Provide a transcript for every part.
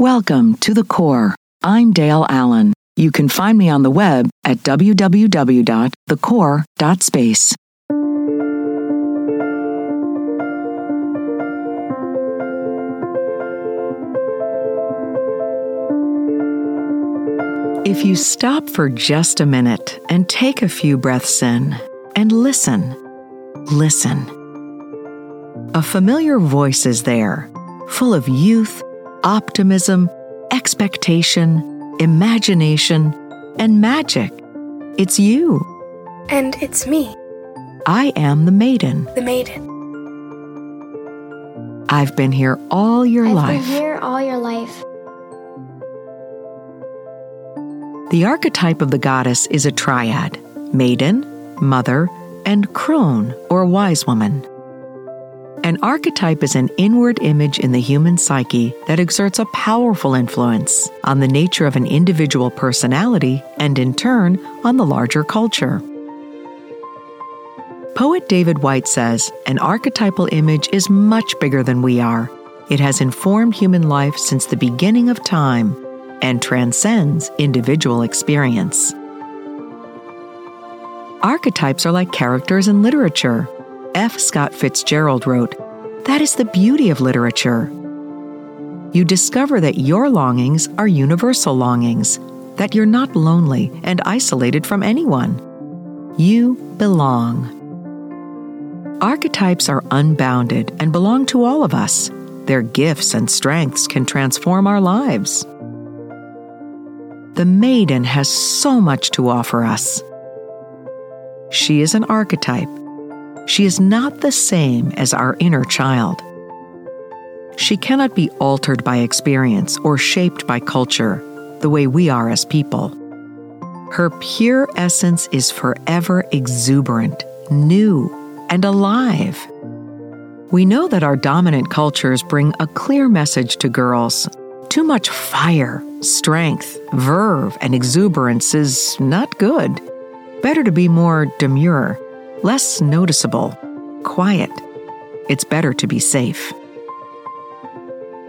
Welcome to The Core. I'm Dale Allen. You can find me on the web at www.thecore.space. If you stop for just a minute and take a few breaths in and listen, listen. A familiar voice is there, full of youth, optimism, expectation, imagination, and magic. It's you. And it's me, I am the maiden. the maiden. I've been here all your life. I've been here all your life. The archetype of the goddess is a triad maiden, mother, and crone or wise woman. An archetype is an inward image in the human psyche that exerts a powerful influence on the nature of an individual personality and, in turn, on the larger culture. Poet David Whyte says an archetypal image is much bigger than we are. It has informed human life since the beginning of time and transcends individual experience. Archetypes are like characters in literature. F. Scott Fitzgerald wrote, That is the beauty of literature. You discover that your longings are universal longings, that you're not lonely and isolated from anyone. You belong. Archetypes are unbounded and belong to all of us. Their gifts and strengths can transform our lives. The maiden has so much to offer us. She is an archetype. She is not the same as our inner child. She cannot be altered by experience or shaped by culture the way we are as people. Her pure essence is forever exuberant, new, and alive. We know that our dominant cultures bring a clear message to girls. Too much fire, strength, verve, and exuberance is not good. Better to be more demure, less noticeable, quiet. It's better to be safe.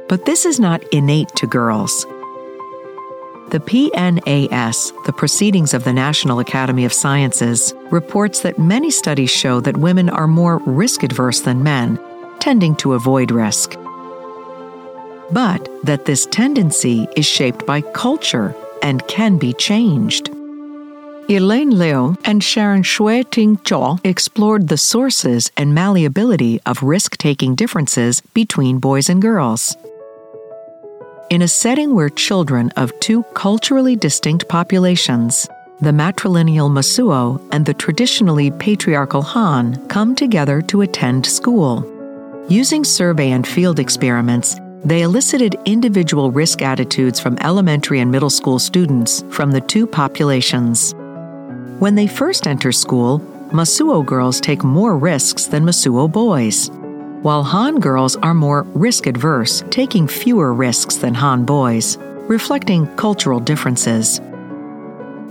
But this is not innate to girls. The PNAS, the Proceedings of the National Academy of Sciences, reports that many studies show that women are more risk adverse than men, tending to avoid risk. But that this tendency is shaped by culture and can be changed. Elaine Liu and Sharon Shui Ting Cho explored the sources and malleability of risk taking differences between boys and girls. In a setting where children of two culturally distinct populations, the matrilineal Mosuo and the traditionally patriarchal Han, come together to attend school. Using survey and field experiments, they elicited individual risk attitudes from elementary and middle school students from the two populations. When they first enter school, Mosuo girls take more risks than Mosuo boys, while Han girls are more risk adverse, taking fewer risks than Han boys, reflecting cultural differences.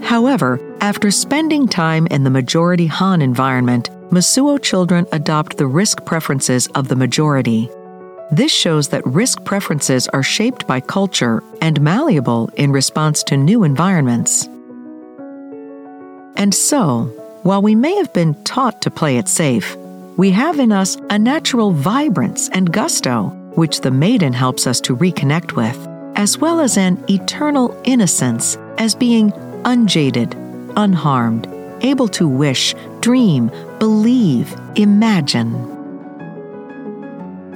However, after spending time in the majority Han environment, Mosuo children adopt the risk preferences of the majority. This shows that risk preferences are shaped by culture and malleable in response to new environments. And so, while we may have been taught to play it safe, we have in us a natural vibrance and gusto, which the maiden helps us to reconnect with, as well as an eternal innocence as being unjaded, unharmed, able to wish, dream, believe, imagine.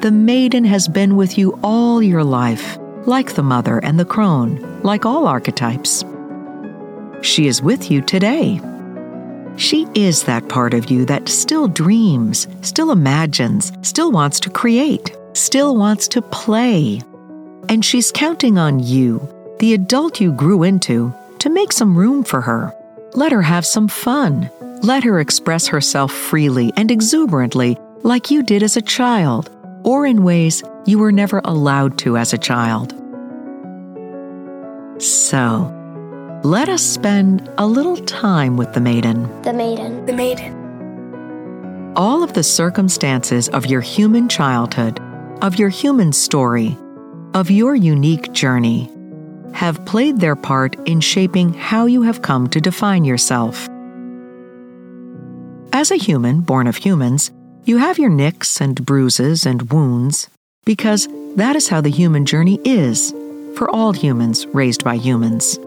The maiden has been with you all your life, like the mother and the crone, like all archetypes. She is with you today. She is that part of you that still dreams, still imagines, still wants to create, still wants to play. And she's counting on you, the adult you grew into, to make some room for her. Let her have some fun. Let her express herself freely and exuberantly, like you did as a child, or in ways you were never allowed to as a child. So, let us spend a little time with the maiden. The maiden. The maiden. All of the circumstances of your human childhood, of your human story, of your unique journey have played their part in shaping how you have come to define yourself. As a human born of humans, you have your nicks and bruises and wounds because that is how the human journey is for all humans raised by humans.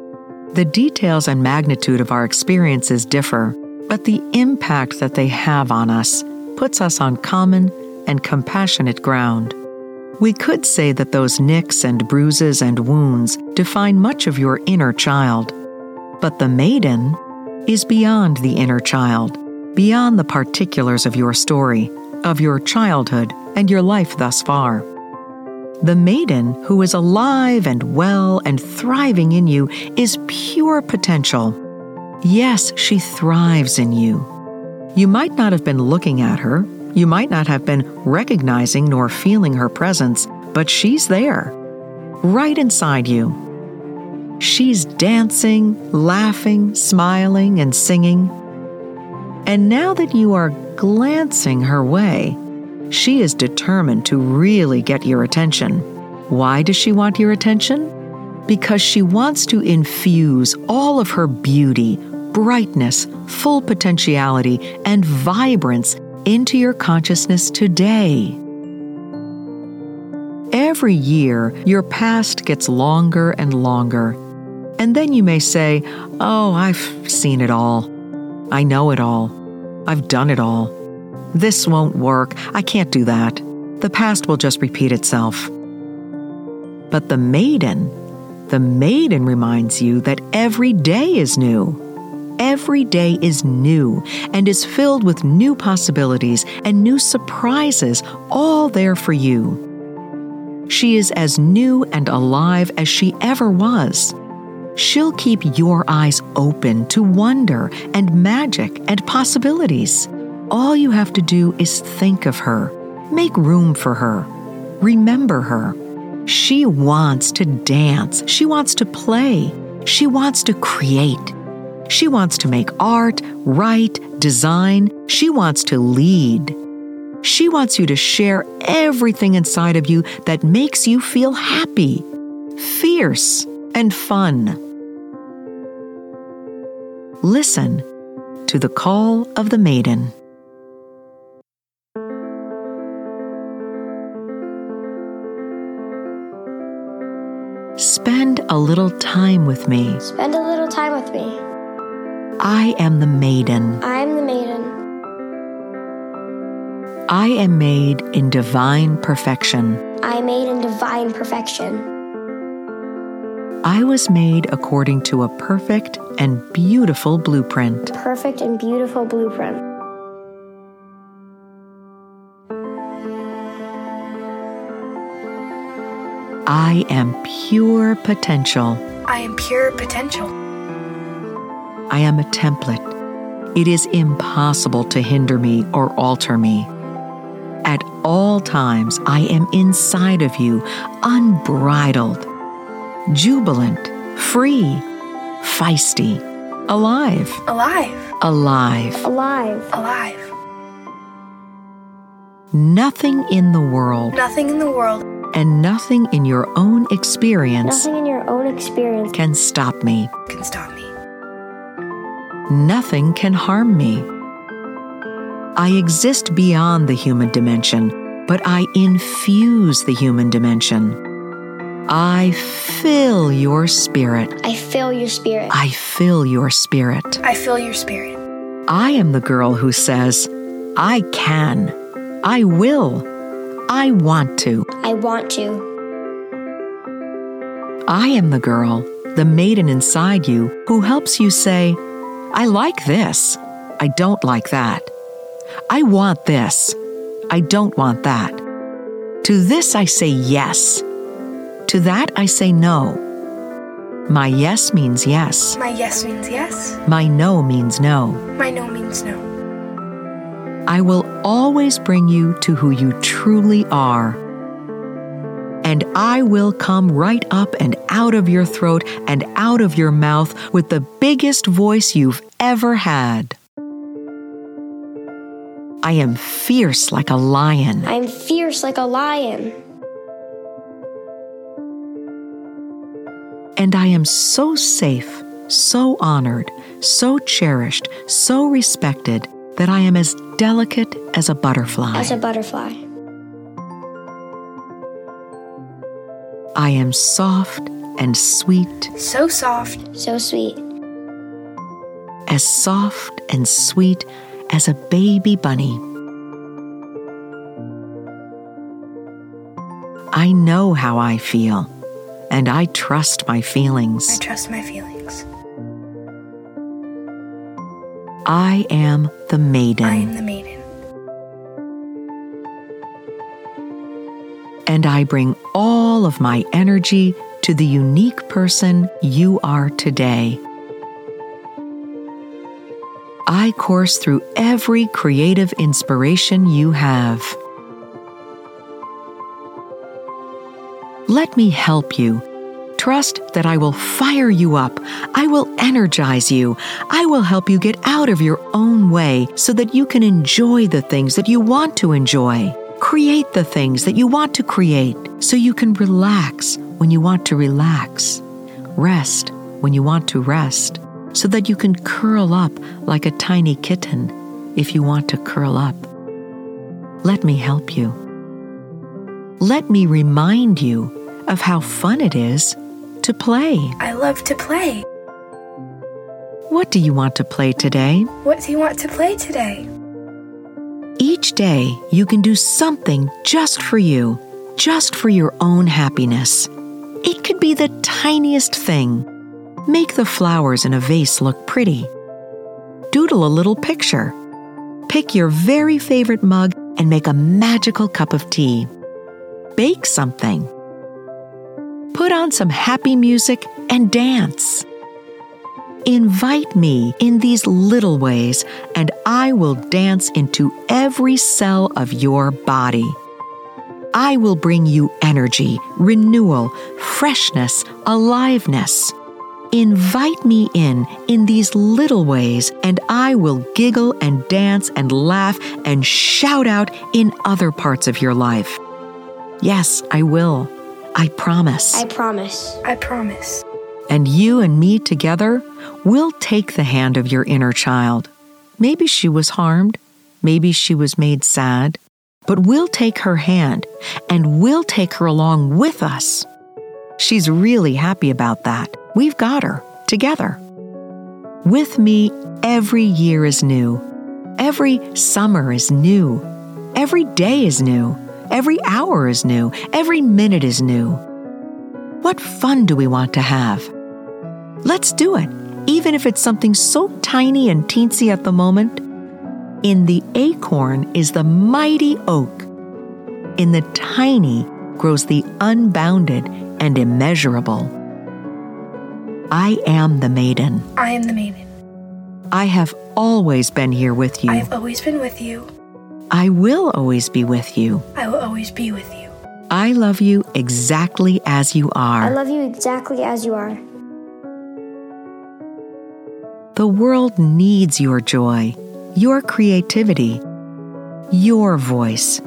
The details and magnitude of our experiences differ, but the impact that they have on us puts us on common and compassionate ground. We could say that those nicks and bruises and wounds define much of your inner child. But the maiden is beyond the inner child, beyond the particulars of your story, of your childhood, and your life thus far. The maiden who is alive and well and thriving in you is pure potential. Yes, she thrives in you. You might not have been looking at her, you might not have been recognizing nor feeling her presence, but she's there, right inside you. She's dancing, laughing, smiling, and singing. And now that you are glancing her way, she is determined to really get your attention. Why does she want your attention? Because she wants to infuse all of her beauty, brightness, full potentiality, and vibrance into your consciousness today. Every year, your past gets longer and longer. And then you may say, Oh, I've seen it all. I know it all. I've done it all. This won't work. I can't do that. The past will just repeat itself. But the maiden, the maiden reminds you that every day is new every day is new and is filled with new possibilities and new surprises, all there for you. She is as new and alive as she ever was. She'll keep your eyes open to wonder and magic and possibilities. All you have to do is think of her, make room for her, remember her. She wants to dance, she wants to play, she wants to create. She wants to make art, write, design. She wants to lead. She wants you to share everything inside of you that makes you feel happy, fierce, and fun. Listen to the call of the maiden. Little time with me. Spend a little time with me. I am the maiden. I am the maiden. I am made in divine perfection. I am made in divine perfection. I was made according to a perfect and beautiful blueprint. Perfect and beautiful blueprint. I am pure potential. I am pure potential. I am a template. It is impossible to hinder me or alter me. At all times, I am inside of you, unbridled, jubilant, free, feisty, alive. Alive. Alive. Alive. Alive. Nothing in the world. Nothing in the world. And nothing in your own experience. Nothing in your own experience can stop me. Can stop me nothing can harm me. I exist beyond the human dimension, but I infuse the human dimension. I fill your spirit. I fill your spirit. I fill your spirit. I fill your spirit. I am the girl who says, I can, I will, I want to. I want to. I am the girl, the maiden inside you, who helps you say, I like this. I don't like that. I want this. I don't want that. To this I say yes. To that I say no. My yes means yes. My yes means yes. My no means no. My no means no. I will always bring you to who you truly are and I will come right up and out of your throat and out of your mouth with the biggest voice you've ever had. I am fierce like a lion. I am fierce like a lion. And I am so safe, so honored, so cherished, so respected that I am as delicate as a butterfly. As a butterfly. I am soft and sweet, So soft. So sweet. as soft and sweet as a baby bunny. I know how I feel, and I trust my feelings. I feelings. trust my feelings. I am the maiden, I am the maiden. and I bring all of my energy to the unique person you are today. I course through every creative inspiration you have. Let me help you. Trust that I will fire you up. I will energize you. I will help you get out of your own way so that you can enjoy the things that you want to enjoy. Create the things that you want to create so you can relax when you want to relax. Rest when you want to rest so that you can curl up like a tiny kitten if you want to curl up. Let me help you. Let me remind you of how fun it is to play. I love to play. What do you want to play today? What do you want to play today? Each day, you can do something just for you, just for your own happiness. It could be the tiniest thing. Make the flowers in a vase look pretty. Doodle a little picture. Pick your very favorite mug and make a magical cup of tea. Bake something. Put on some happy music and dance. Invite me in these little ways, and I will dance into every cell of your body. I will bring you energy, renewal, freshness, aliveness. Invite me in in these little ways, and I will giggle and dance and laugh and shout out in other parts of your life. Yes, I will. I promise. I promise. I promise. And you and me together we'll take the hand of your inner child. Maybe she was harmed, maybe she was made sad, but we'll take her hand and we'll take her along with us. She's really happy about that. We've got her together. With me, every year is new. Every summer is new. Every day is new. Every hour is new. Every minute is new. What fun do we want to have? Let's do it, even if it's something so tiny and teensy at the moment. In the acorn is the mighty oak. In the tiny grows the unbounded and immeasurable. I am the maiden. I am the maiden. I have always been here with you. I have always been with you. I will always be with you. I will always be with you. I love you exactly as you are. I love you exactly as you are. The world needs your joy, your creativity, your voice,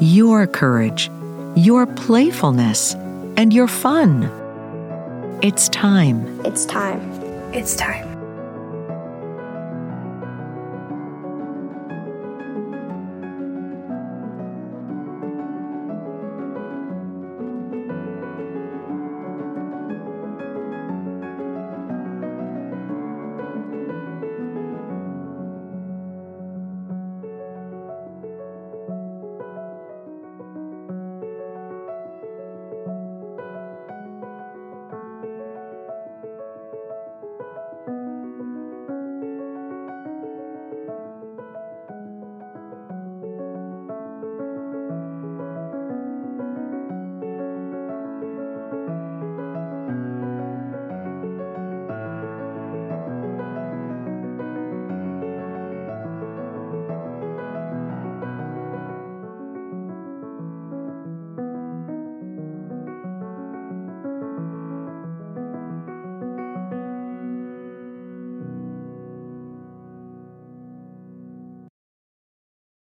your courage, your playfulness, and your fun. It's time. It's time. It's time.